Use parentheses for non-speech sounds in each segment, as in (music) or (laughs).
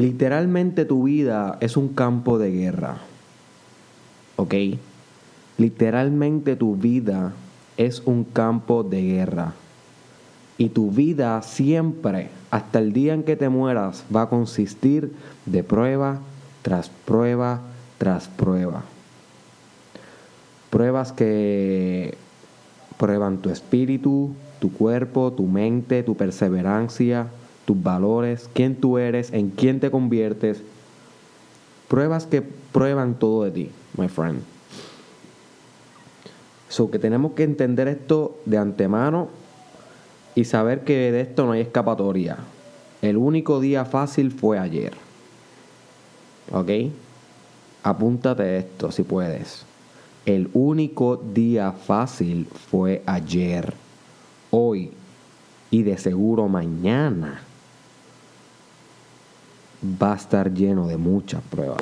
Literalmente tu vida es un campo de guerra. ¿Ok? Literalmente tu vida es un campo de guerra. Y tu vida siempre, hasta el día en que te mueras, va a consistir de prueba tras prueba tras prueba. Pruebas que prueban tu espíritu, tu cuerpo, tu mente, tu perseverancia, tus valores, quién tú eres, en quién te conviertes. Pruebas que prueban todo de ti, my friend. So que tenemos que entender esto de antemano y saber que de esto no hay escapatoria. El único día fácil fue ayer. ¿Ok? Apúntate esto si puedes. El único día fácil fue ayer. Hoy y de seguro mañana va a estar lleno de muchas pruebas.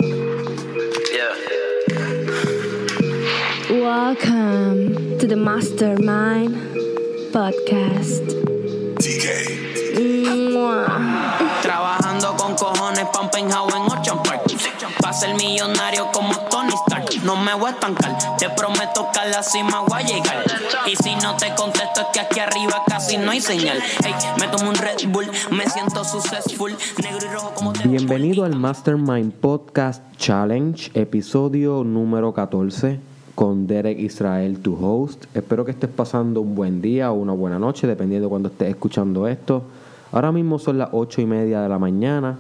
Welcome to the Mastermind Podcast. Trabajando con cojones, Pampenhau en Ocean Park. Pa' ser millonario como Tony. No me voy a estancar, te prometo que a la cima voy a llegar. Y si no te contesto, es que aquí arriba casi no hay señal. Hey, me tomo un Red Bull, me siento successful. Negro y rojo como te Bienvenido al Mastermind Podcast Challenge, episodio número 14, con Derek Israel, tu host. Espero que estés pasando un buen día o una buena noche, dependiendo de cuando estés escuchando esto. Ahora mismo son las 8 y media de la mañana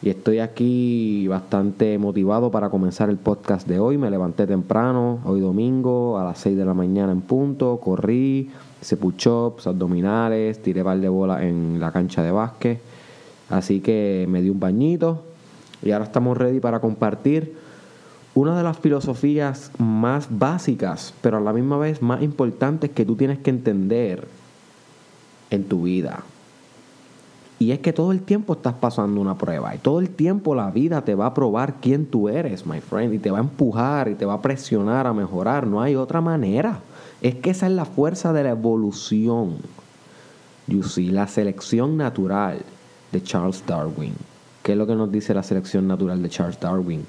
y estoy aquí bastante motivado para comenzar el podcast de hoy. Me levanté temprano, hoy domingo, a las 6 de la mañana en punto, corrí, hice push-ups, abdominales, tiré par de bola en la cancha de básquet. Así que me di un bañito y ahora estamos ready para compartir una de las filosofías más básicas, pero a la misma vez más importantes que tú tienes que entender en tu vida. Y es que todo el tiempo estás pasando una prueba y todo el tiempo la vida te va a probar quién tú eres, my friend, y te va a empujar y te va a presionar a mejorar. No hay otra manera. Es que esa es la fuerza de la evolución. You see, la selección natural de Charles Darwin. ¿Qué es lo que nos dice la selección natural de Charles Darwin?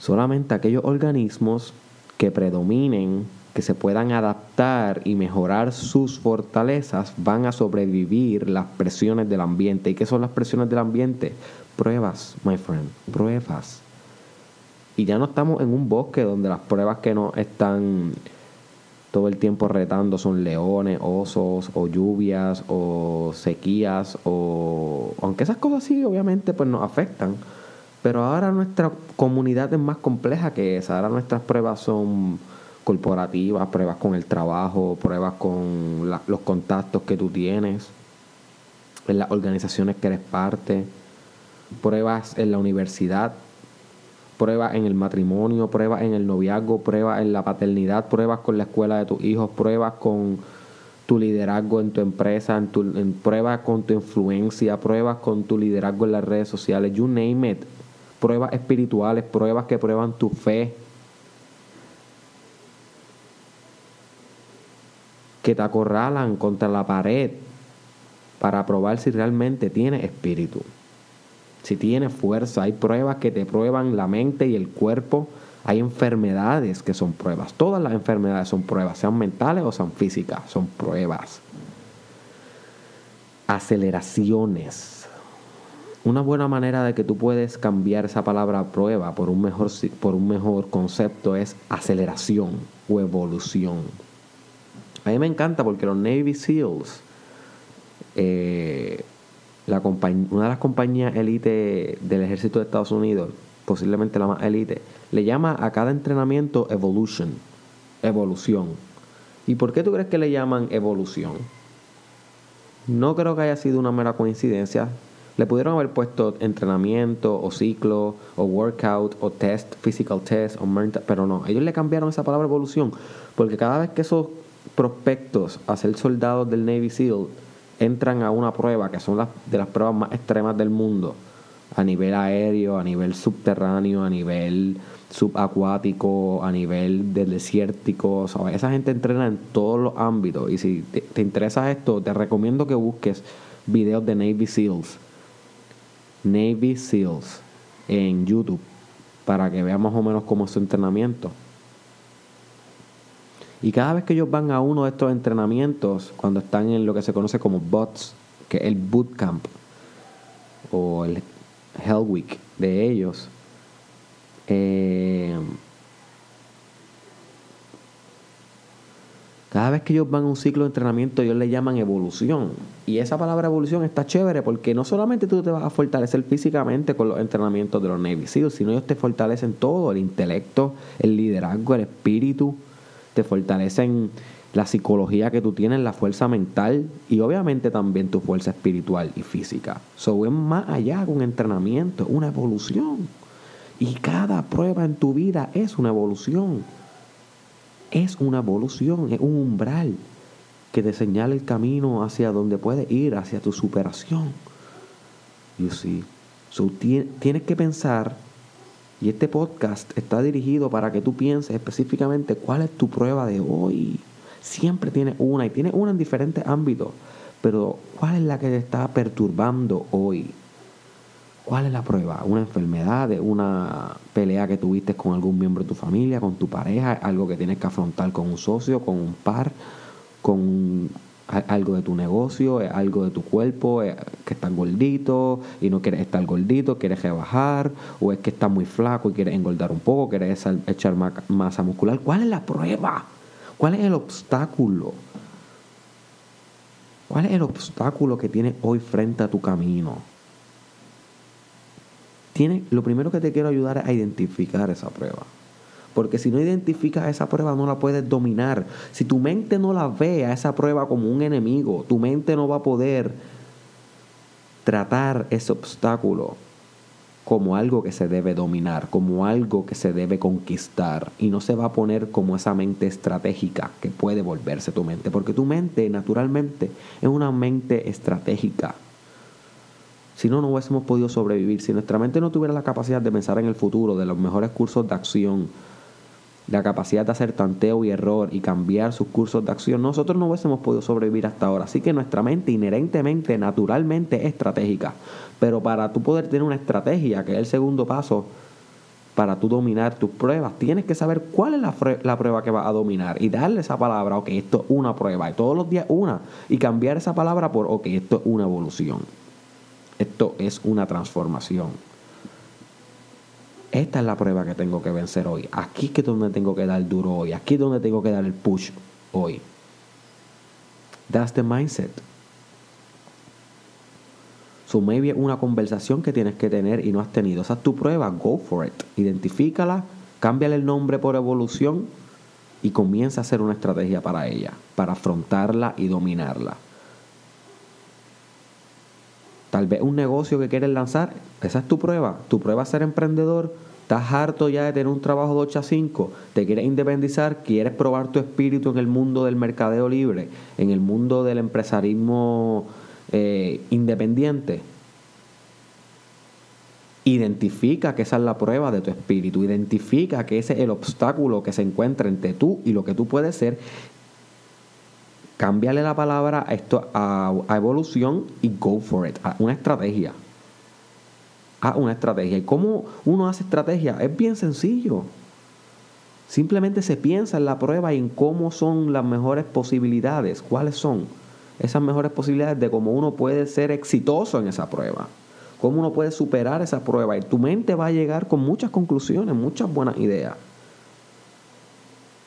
Solamente aquellos organismos que predominen, que se puedan adaptar y mejorar sus fortalezas, van a sobrevivir las presiones del ambiente. ¿Y qué son las presiones del ambiente? Pruebas, my friend, pruebas. Y ya no estamos en un bosque donde las pruebas que nos están todo el tiempo retando son leones, osos, o lluvias, o sequías, o... Aunque esas cosas sí, obviamente, pues nos afectan. Pero ahora nuestra comunidad es más compleja que esa. Ahora nuestras pruebas son corporativas, pruebas con el trabajo, pruebas con los contactos que tú tienes, en las organizaciones que eres parte, pruebas en la universidad, pruebas en el matrimonio, pruebas en el noviazgo, pruebas en la paternidad, pruebas con la escuela de tus hijos, pruebas con tu liderazgo en tu empresa, en tu, en pruebas con tu influencia, pruebas con tu liderazgo en las redes sociales, you name it, pruebas espirituales, pruebas que prueban tu fe, que te acorralan contra la pared para probar si realmente tienes espíritu, si tienes fuerza. Hay pruebas que te prueban la mente y el cuerpo. Hay enfermedades que son pruebas. Todas las enfermedades son pruebas, sean mentales o sean físicas, son pruebas. Aceleraciones. Una buena manera de que tú puedes cambiar esa palabra prueba por un mejor, por un mejor concepto es aceleración o evolución. A mí me encanta porque los Navy SEALs, eh, una de las compañías élite del ejército de Estados Unidos, posiblemente la más élite, le llama a cada entrenamiento evolution, evolución. ¿Y por qué tú crees que le llaman evolución? No creo que haya sido una mera coincidencia. Le pudieron haber puesto entrenamiento o ciclo o workout o test, physical test o mental, pero no. Ellos le cambiaron esa palabra evolución porque cada vez que esos prospectos a ser soldados del Navy SEAL entran a una prueba que son las de las pruebas más extremas del mundo a nivel aéreo, a nivel subterráneo, a nivel subacuático, a nivel del desértico. ¿sabes? Esa gente entrena en todos los ámbitos. Y si te, te interesa esto, te recomiendo que busques videos de Navy SEALs. Navy SEALs en YouTube para que vean más o menos cómo es su entrenamiento. Y cada vez que ellos van a uno de estos entrenamientos, cuando están en lo que se conoce como BOTS, que es el bootcamp o el Hell Week de ellos, eh, cada vez que ellos van a un ciclo de entrenamiento, ellos le llaman evolución. Y esa palabra evolución está chévere porque no solamente tú te vas a fortalecer físicamente con los entrenamientos de los Navy SEALs, sino ellos te fortalecen todo, el intelecto, el liderazgo, el espíritu, te fortalecen la psicología que tú tienes, la fuerza mental y obviamente también tu fuerza espiritual y física. So es más allá que un entrenamiento, una evolución. Y cada prueba en tu vida es una evolución. Es una evolución, es un umbral que te señala el camino hacia donde puedes ir, hacia tu superación. You see. So, tienes que pensar, y este podcast está dirigido para que tú pienses específicamente cuál es tu prueba de hoy. Siempre tienes una y tienes una en diferentes ámbitos, pero ¿cuál es la que te está perturbando hoy? ¿Cuál es la prueba? ¿Una enfermedad, una pelea que tuviste con algún miembro de tu familia, con tu pareja, algo que tienes que afrontar con un socio, con un par, con algo de tu negocio, algo de tu cuerpo, que estás gordito y no quieres estar gordito, quieres rebajar, o es que estás muy flaco y quieres engordar un poco, quieres echar masa muscular. ¿Cuál es la prueba? ¿Cuál es el obstáculo? ¿Cuál es el obstáculo que tienes hoy frente a tu camino? Tiene, lo primero que te quiero ayudar es a identificar esa prueba. Porque si no identificas esa prueba no la puedes dominar. Si tu mente no la ve a esa prueba como un enemigo, tu mente no va a poder tratar ese obstáculo como algo que se debe dominar, como algo que se debe conquistar y no se va a poner como esa mente estratégica que puede volverse tu mente, porque tu mente naturalmente es una mente estratégica. Si no, no hubiésemos podido sobrevivir. Si nuestra mente no tuviera la capacidad de pensar en el futuro, de los mejores cursos de acción, la capacidad de hacer tanteo y error y cambiar sus cursos de acción, nosotros no hubiésemos podido sobrevivir hasta ahora. Así que nuestra mente inherentemente, naturalmente es estratégica. Pero para tú poder tener una estrategia, que es el segundo paso, para tú dominar tus pruebas, tienes que saber cuál es la, prueba que vas a dominar y darle esa palabra, ok, esto es una prueba, y todos los días una, y cambiar esa palabra por, ok, esto es una evolución, esto es una transformación. Esta es la prueba que tengo que vencer hoy. Aquí es donde tengo que dar duro hoy. Aquí es donde tengo que dar el push hoy. That's the mindset. So maybe una conversación que tienes que tener y no has tenido. Esa es tu prueba. Go for it. Identifícala, cámbiale el nombre por evolución y comienza a hacer una estrategia para ella, para afrontarla y dominarla. Tal vez un negocio que quieres lanzar, esa es tu prueba. Tu prueba es ser emprendedor. Estás harto ya de tener un trabajo de 8 a 5, te quieres independizar, quieres probar tu espíritu en el mundo del mercadeo libre, en el mundo del empresarismo eh, independiente. Identifica que esa es la prueba de tu espíritu, identifica que ese es el obstáculo que se encuentra entre tú y lo que tú puedes ser cámbiale la palabra a, esto, a, evolución y go for it, a una estrategia. A una estrategia. ¿Y cómo uno hace estrategia? Es bien sencillo. Simplemente se piensa en la prueba y en cómo son las mejores posibilidades, cuáles son esas mejores posibilidades de cómo uno puede ser exitoso en esa prueba, cómo uno puede superar esa prueba. Y tu mente va a llegar con muchas conclusiones, muchas buenas ideas.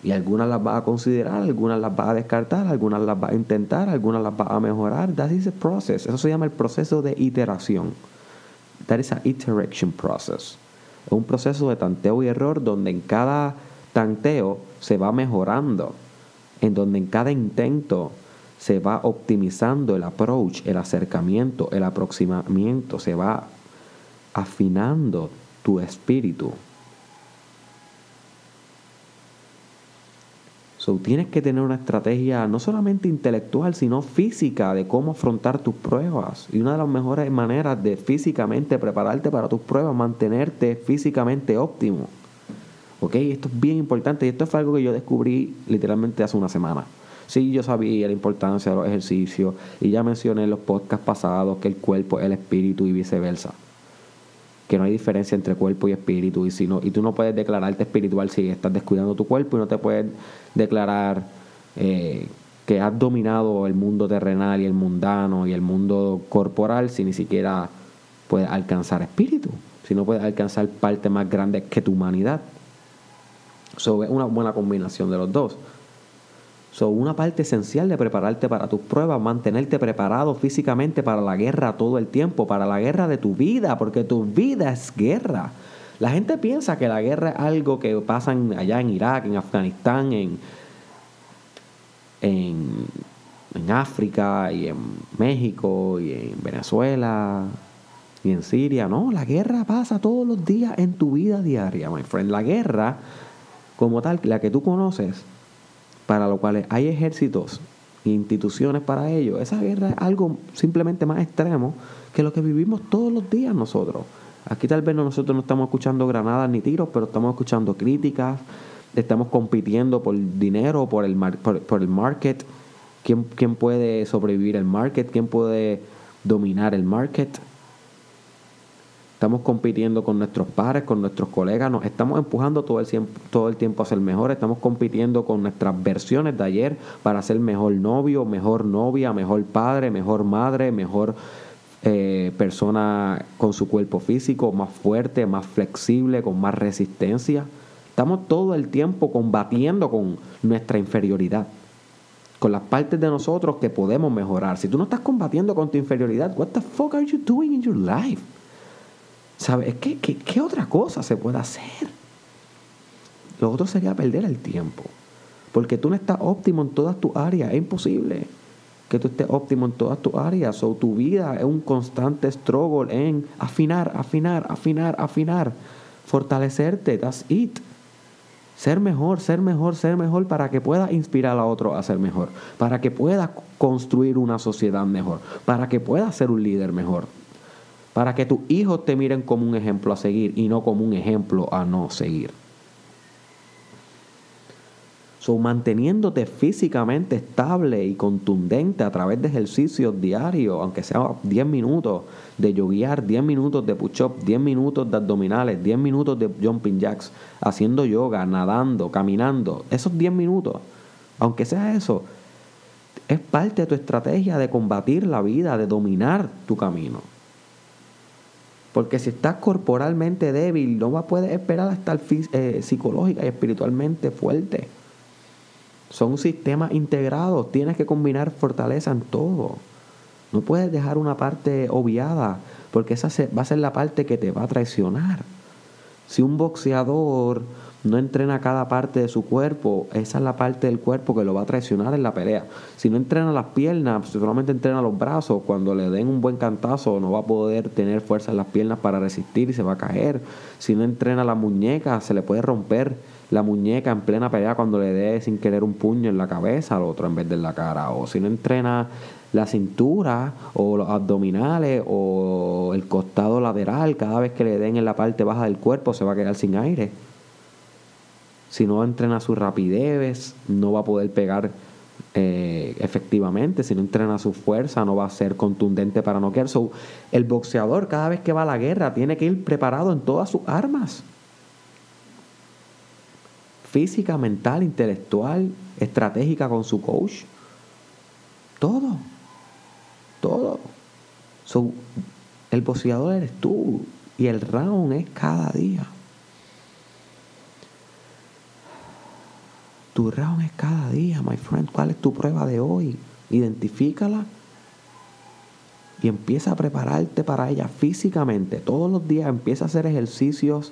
Y algunas las va a considerar, algunas las va a descartar, algunas las va a intentar, algunas las va a mejorar. That is a process. Eso se llama el proceso de iteración. That is a iteration process. Es un proceso de tanteo y error donde en cada tanteo se va mejorando, en donde en cada intento se va optimizando el approach, el acercamiento, el aproximamiento, se va afinando tu espíritu. So, tienes que tener una estrategia no solamente intelectual, sino física de cómo afrontar tus pruebas. Y una de las mejores maneras de físicamente prepararte para tus pruebas, mantenerte físicamente óptimo. ¿Ok? Esto es bien importante y esto fue algo que yo descubrí literalmente hace una semana. Sí, yo sabía la importancia de los ejercicios y ya mencioné en los podcasts pasados que el cuerpo es el espíritu y viceversa. Que no hay diferencia entre cuerpo y espíritu y si no, y tú no puedes declararte espiritual si estás descuidando tu cuerpo y no te puedes declarar eh, que has dominado el mundo terrenal y el mundano y el mundo corporal si ni siquiera puedes alcanzar espíritu, si no puedes alcanzar parte más grande que tu humanidad. So, es una buena combinación de los dos. So, una parte esencial de prepararte para tus pruebas, mantenerte preparado físicamente para la guerra todo el tiempo, para la guerra de tu vida, porque tu vida es guerra. La gente piensa que la guerra es algo que pasa allá en Irak, en Afganistán, en, en, en África y en México y en Venezuela y en Siria. No, la guerra pasa todos los días en tu vida diaria, my friend. La guerra, como tal, la que tú conoces, para lo cual hay ejércitos e instituciones para ello, esa guerra es algo simplemente más extremo que lo que vivimos todos los días nosotros. Aquí tal vez nosotros no estamos escuchando granadas ni tiros, pero estamos escuchando críticas, estamos compitiendo por dinero, por el, por, el market. ¿Quién, ¿Quién puede sobrevivir el market? ¿Quién puede dominar el market? Estamos compitiendo con nuestros pares, con nuestros colegas, nos estamos empujando todo el, tiempo, todo el tiempo a ser mejores, estamos compitiendo con nuestras versiones de ayer para ser mejor novio, mejor novia, mejor padre, mejor madre, mejor eh, persona con su cuerpo físico, más fuerte, más flexible, con más resistencia. Estamos todo el tiempo combatiendo con nuestra inferioridad, con las partes de nosotros que podemos mejorar. Si tú no estás combatiendo con tu inferioridad, what the fuck are you doing in your life? ¿Sabes? ¿Qué, qué, otra cosa se puede hacer? Lo otro sería perder el tiempo. Porque tú no estás óptimo en todas tus áreas. Es imposible que tú estés óptimo en todas tus áreas. O tu vida es un constante struggle en afinar, afinar, afinar, afinar. Fortalecerte. That's it. Ser mejor, ser mejor, ser mejor para que puedas inspirar a otro a ser mejor. Para que puedas construir una sociedad mejor. Para que puedas ser un líder mejor para que tus hijos te miren como un ejemplo a seguir y no como un ejemplo a no seguir. So, manteniéndote físicamente estable y contundente a través de ejercicios diarios, aunque sea 10 minutos de yoguear, 10 minutos de push-up, 10 minutos de abdominales, 10 minutos de jumping jacks, haciendo yoga, nadando, caminando, esos 10 minutos, aunque sea eso, es parte de tu estrategia de combatir la vida, de dominar tu camino. Porque si estás corporalmente débil, no poder esperar a estar eh, psicológica y espiritualmente fuerte. Son sistemas integrados, tienes que combinar fortaleza en todo. No puedes dejar una parte obviada, porque esa va a ser la parte que te va a traicionar. Si un boxeador no entrena cada parte de su cuerpo, esa es la parte del cuerpo que lo va a traicionar en la pelea. Si no entrena las piernas, solamente entrena los brazos, cuando le den un buen cantazo no va a poder tener fuerza en las piernas para resistir y se va a caer. Si no entrena la muñeca, se le puede romper la muñeca en plena pelea cuando le dé sin querer un puño en la cabeza al otro en vez de en la cara. O si no entrena la cintura o los abdominales o el costado lateral, cada vez que le den en la parte baja del cuerpo se va a quedar sin aire si no entrena su rapidez, no va a poder pegar eh, efectivamente. Si no entrena su fuerza, no va a ser contundente para noquear. So, el boxeador, cada vez que va a la guerra, tiene que ir preparado en todas sus armas. Física, mental, intelectual, estratégica con su coach. Todo. Todo. So, el boxeador eres tú. Y el round es cada día. Tu round es cada día, my friend. ¿Cuál es tu prueba de hoy? Identifícala y empieza a prepararte para ella físicamente. Todos los días empieza a hacer ejercicios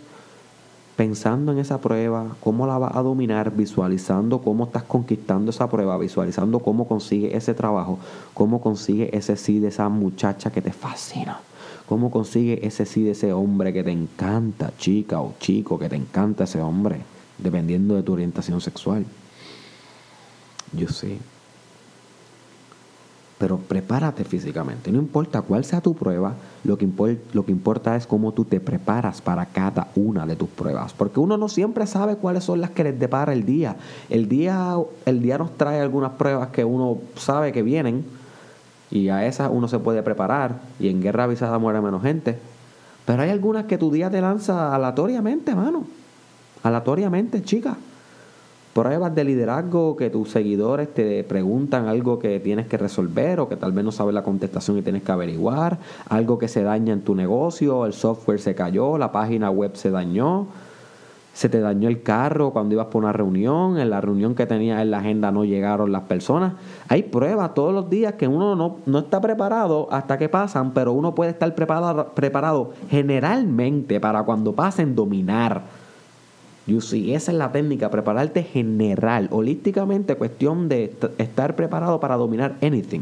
pensando en esa prueba, cómo la vas a dominar, visualizando cómo estás conquistando esa prueba, visualizando cómo consigue ese trabajo, cómo consigue ese sí de esa muchacha que te fascina, cómo consigue ese sí de ese hombre que te encanta, chica o chico, que te encanta ese hombre dependiendo de tu orientación sexual. Yo sé. Pero prepárate físicamente. No importa cuál sea tu prueba, lo que, importa es cómo tú te preparas para cada una de tus pruebas. Porque uno no siempre sabe cuáles son las que les depara el día. El día, el día nos trae algunas pruebas que uno sabe que vienen y a esas uno se puede preparar. Y en guerra avisada muere menos gente. Pero hay algunas que tu día te lanza aleatoriamente, mano. Aleatoriamente, chica. Pruebas de liderazgo que tus seguidores te preguntan algo que tienes que resolver o que tal vez no sabes la contestación y tienes que averiguar, algo que se daña en tu negocio, el software se cayó, la página web se dañó, se te dañó el carro cuando ibas por una reunión, en la reunión que tenías en la agenda no llegaron las personas. Hay pruebas todos los días que uno no, no está preparado hasta que pasan, pero uno puede estar preparado, preparado generalmente para cuando pasen dominar See, esa es la técnica, prepararte general, holísticamente, cuestión de estar preparado para dominar anything.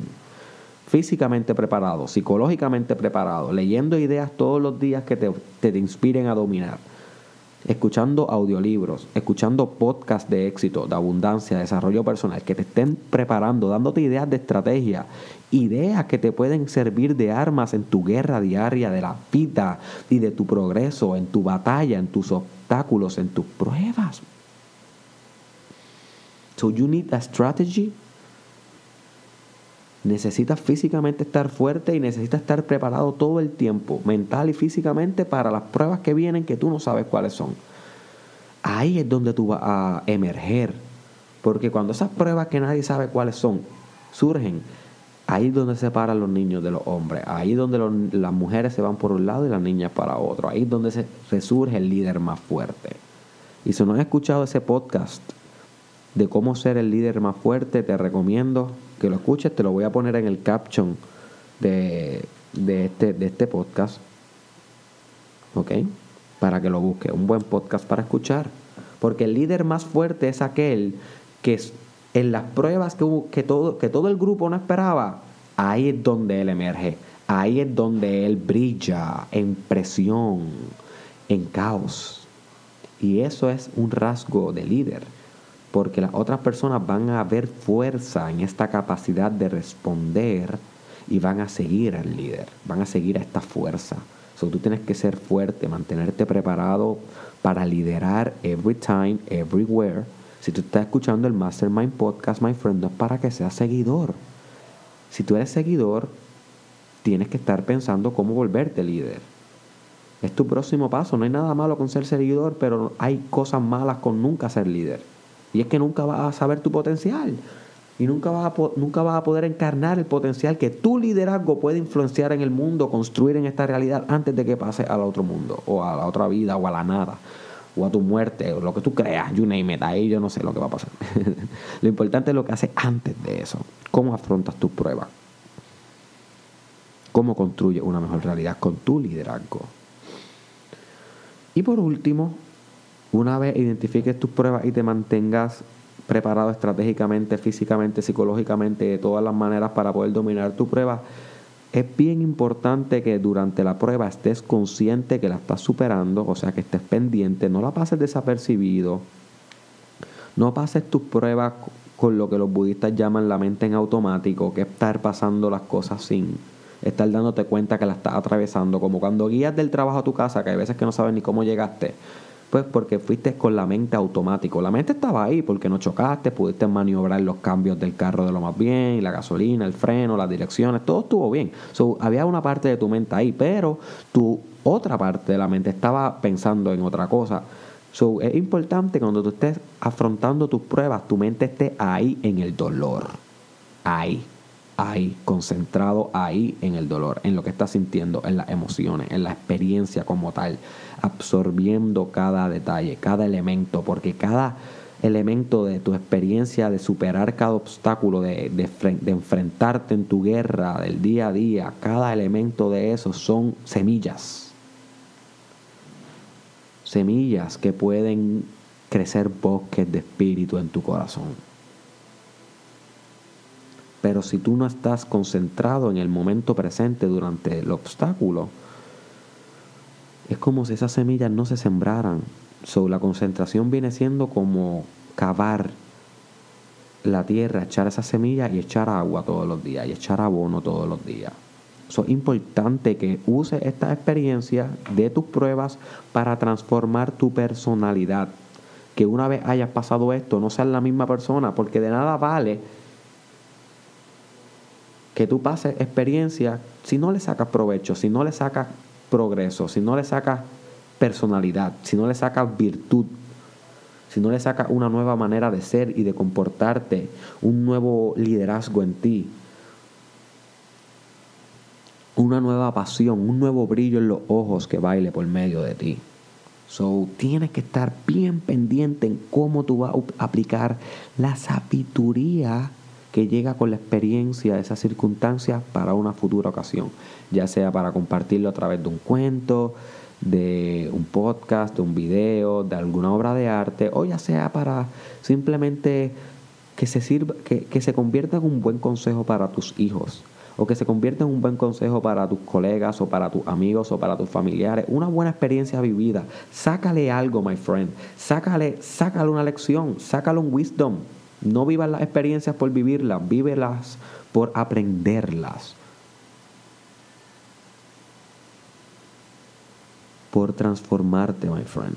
Físicamente preparado, psicológicamente preparado, leyendo ideas todos los días que te, te inspiren a dominar escuchando audiolibros, escuchando podcasts de éxito, de abundancia, de desarrollo personal, que te estén preparando, dándote ideas de estrategia, ideas que te pueden servir de armas en tu guerra diaria de la vida y de tu progreso, en tu batalla, en tus obstáculos, en tus pruebas. So you need a strategy Necesitas físicamente estar fuerte y necesitas estar preparado todo el tiempo, mental y físicamente, para las pruebas que vienen que tú no sabes cuáles son. Ahí es donde tú vas a emerger. Porque cuando esas pruebas que nadie sabe cuáles son surgen, ahí es donde se separan los niños de los hombres. Ahí es donde las mujeres se van por un lado y las niñas para otro. Ahí es donde resurge el líder más fuerte. Y si no has escuchado ese podcast de cómo ser el líder más fuerte, te recomiendo que lo escuches, te lo voy a poner en el caption de, este, de este podcast. ¿Ok? Para que lo busques. Un buen podcast para escuchar. Porque el líder más fuerte es aquel que en las pruebas que, que, todo, que todo el grupo no esperaba, ahí es donde él emerge. Ahí es donde él brilla en presión, en caos. Y eso es un rasgo de líder porque las otras personas van a ver fuerza en esta capacidad de responder y van a seguir al líder, van a seguir a esta fuerza. So, tú tienes que ser fuerte, mantenerte preparado para liderar every time, everywhere. Si tú estás escuchando el Mastermind Podcast, my friend, no es para que seas seguidor. Si tú eres seguidor, tienes que estar pensando cómo volverte líder. Es tu próximo paso. No hay nada malo con ser seguidor, pero hay cosas malas con nunca ser líder. Y es que nunca vas a saber tu potencial. Y nunca vas, a, nunca vas a poder encarnar el potencial que tu liderazgo puede influenciar en el mundo, construir en esta realidad antes de que pase al otro mundo, o a la otra vida, o a la nada, o a tu muerte, o lo que tú creas, you name it. Ahí yo no sé lo que va a pasar. (laughs) lo importante es lo que haces antes de eso. Cómo afrontas tus pruebas. Cómo construyes una mejor realidad con tu liderazgo. Y por último, una vez identifiques tus pruebas y te mantengas preparado estratégicamente, físicamente, psicológicamente, de todas las maneras para poder dominar tu prueba, es bien importante que durante la prueba estés consciente que la estás superando, o sea, que estés pendiente, no la pases desapercibido, no pases tus pruebas con lo que los budistas llaman la mente en automático, que es estar pasando las cosas sin estar dándote cuenta que la estás atravesando, como cuando guías del trabajo a tu casa, que hay veces que no sabes ni cómo llegaste pues porque fuiste con la mente automático. La mente estaba ahí porque no chocaste, pudiste maniobrar los cambios del carro de lo más bien, la gasolina, el freno, las direcciones, todo estuvo bien. So, había una parte de tu mente ahí, pero tu otra parte de la mente estaba pensando en otra cosa. So, es importante cuando tú estés afrontando tus pruebas, tu mente esté ahí en el dolor. Ahí ahí, concentrado ahí en el dolor, en lo que estás sintiendo, en las emociones, en la experiencia como tal, absorbiendo cada detalle, cada elemento, porque cada elemento de tu experiencia de superar cada obstáculo, de, de, enfrentarte en tu guerra del día a día, cada elemento de eso son semillas. Semillas que pueden crecer bosques de espíritu en tu corazón. Pero si tú no estás concentrado en el momento presente durante el obstáculo, es como si esas semillas no se sembraran. So, la concentración viene siendo como cavar la tierra, echar esas semillas y echar agua todos los días y echar abono todos los días. So, es importante que uses esta experiencia de tus pruebas para transformar tu personalidad. Que una vez hayas pasado esto, no seas la misma persona, porque de nada vale que tú pases experiencia si no le sacas provecho, si no le sacas progreso, si no le sacas personalidad, si no le sacas virtud, si no le sacas una nueva manera de ser y de comportarte, un nuevo liderazgo en ti, una nueva pasión, un nuevo brillo en los ojos que baile por medio de ti. So, tienes que estar bien pendiente en cómo tú vas a aplicar la sabiduría que llega con la experiencia de esas circunstancias para una futura ocasión, ya sea para compartirlo a través de un cuento, de un podcast, de un video, de alguna obra de arte, o ya sea para simplemente que se sirva, que, que se convierta en un buen consejo para tus hijos o que se convierta en un buen consejo para tus colegas o para tus amigos o para tus familiares, una buena experiencia vivida. Sácale algo, my friend. Sácale, sácale una lección, sácale un wisdom. No vivas las experiencias por vivirlas, vívelas por aprenderlas. Por transformarte, my friend.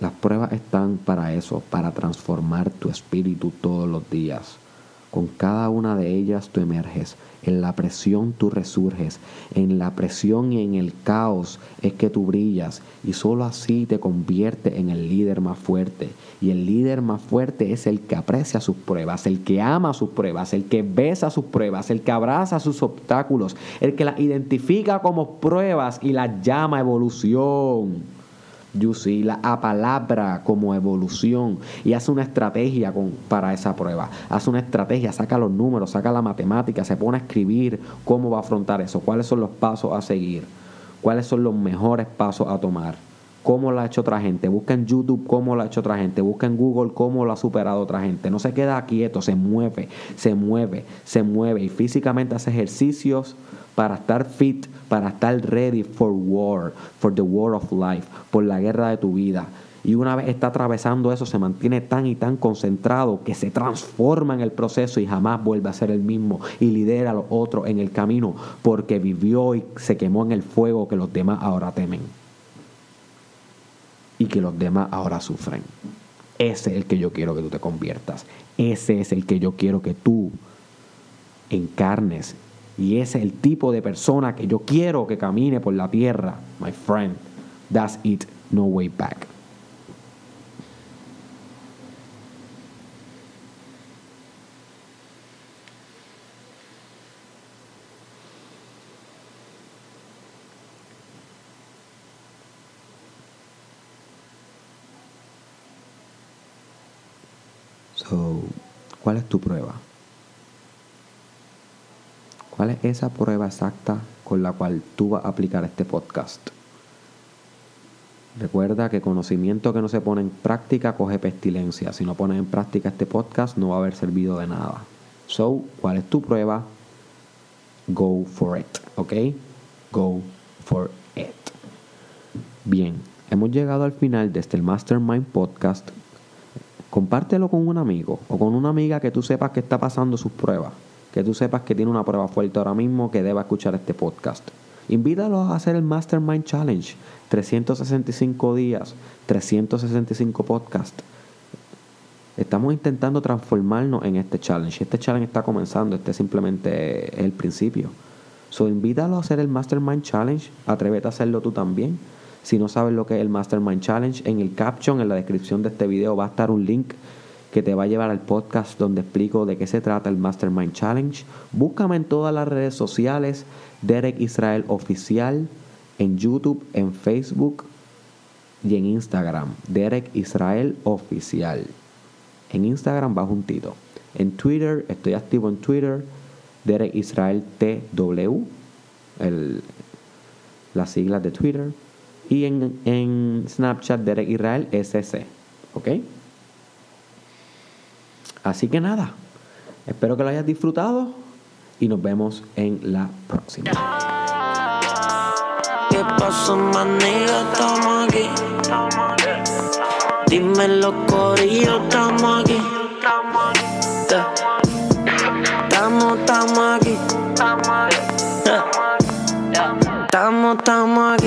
Las pruebas están para eso, para transformar tu espíritu todos los días. Con cada una de ellas tú emerges. En la presión tú resurges. En la presión y en el caos es que tú brillas. Y solo así te conviertes en el líder más fuerte. Y el líder más fuerte es el que aprecia sus pruebas, el que ama sus pruebas, el que besa sus pruebas, el que abraza sus obstáculos, el que las identifica como pruebas y las llama evolución see la palabra como evolución y hace una estrategia con, para esa prueba. Hace una estrategia, saca los números, saca la matemática, se pone a escribir cómo va a afrontar eso, cuáles son los pasos a seguir, cuáles son los mejores pasos a tomar cómo lo ha hecho otra gente, busca en YouTube cómo lo ha hecho otra gente, busca en Google cómo lo ha superado otra gente. No se queda quieto, se mueve, se mueve, se mueve y físicamente hace ejercicios para estar fit, para estar ready for war, for the war of life, por la guerra de tu vida. Y una vez está atravesando eso, se mantiene tan y tan concentrado que se transforma en el proceso y jamás vuelve a ser el mismo y lidera a los otros en el camino porque vivió y se quemó en el fuego que los demás ahora temen y que los demás ahora sufren. Ese es el que yo quiero que tú te conviertas. Ese es el que yo quiero que tú encarnes. Y ese es el tipo de persona que yo quiero que camine por la tierra. My friend, that's it. No way back. ¿cuál es prueba? ¿Cuál es esa prueba exacta con la cual tú vas a aplicar este podcast? Recuerda que conocimiento que no se pone en práctica coge pestilencia. Si no pones en práctica este podcast no va a haber servido de nada. So, ¿cuál es tu prueba? Go for it, ¿ok? Go for it. Bien, hemos llegado al final de este Mastermind Podcast compártelo con un amigo o con una amiga que tú sepas que está pasando sus pruebas, que tú sepas que tiene una prueba fuerte ahora mismo que deba escuchar este podcast. Invítalo a hacer el Mastermind Challenge, 365 días, 365 podcasts. Estamos intentando transformarnos en este challenge. Este challenge está comenzando, este simplemente es el principio. So, invítalo a hacer el Mastermind Challenge, atrévete a hacerlo tú también. Si no sabes lo que es el Mastermind Challenge, en el caption, en la descripción de este video, va a estar un link que te va a llevar al podcast donde explico de qué se trata el Mastermind Challenge. Búscame en todas las redes sociales, Derek Israel Oficial, en YouTube, en Facebook y en Instagram, Derek Israel Oficial. En Instagram va juntito. En Twitter, estoy activo en Twitter, Derek Israel TW, el, las siglas de Twitter y en, en Snapchat Derek Israel SC. ¿Ok? Así que nada, espero que lo hayas disfrutado y nos vemos en la próxima. ¿Qué pasó, manilla? Estamos aquí. Dímelo, corillo, estamos aquí. Estamos, estamos aquí. Estamos, estamos aquí.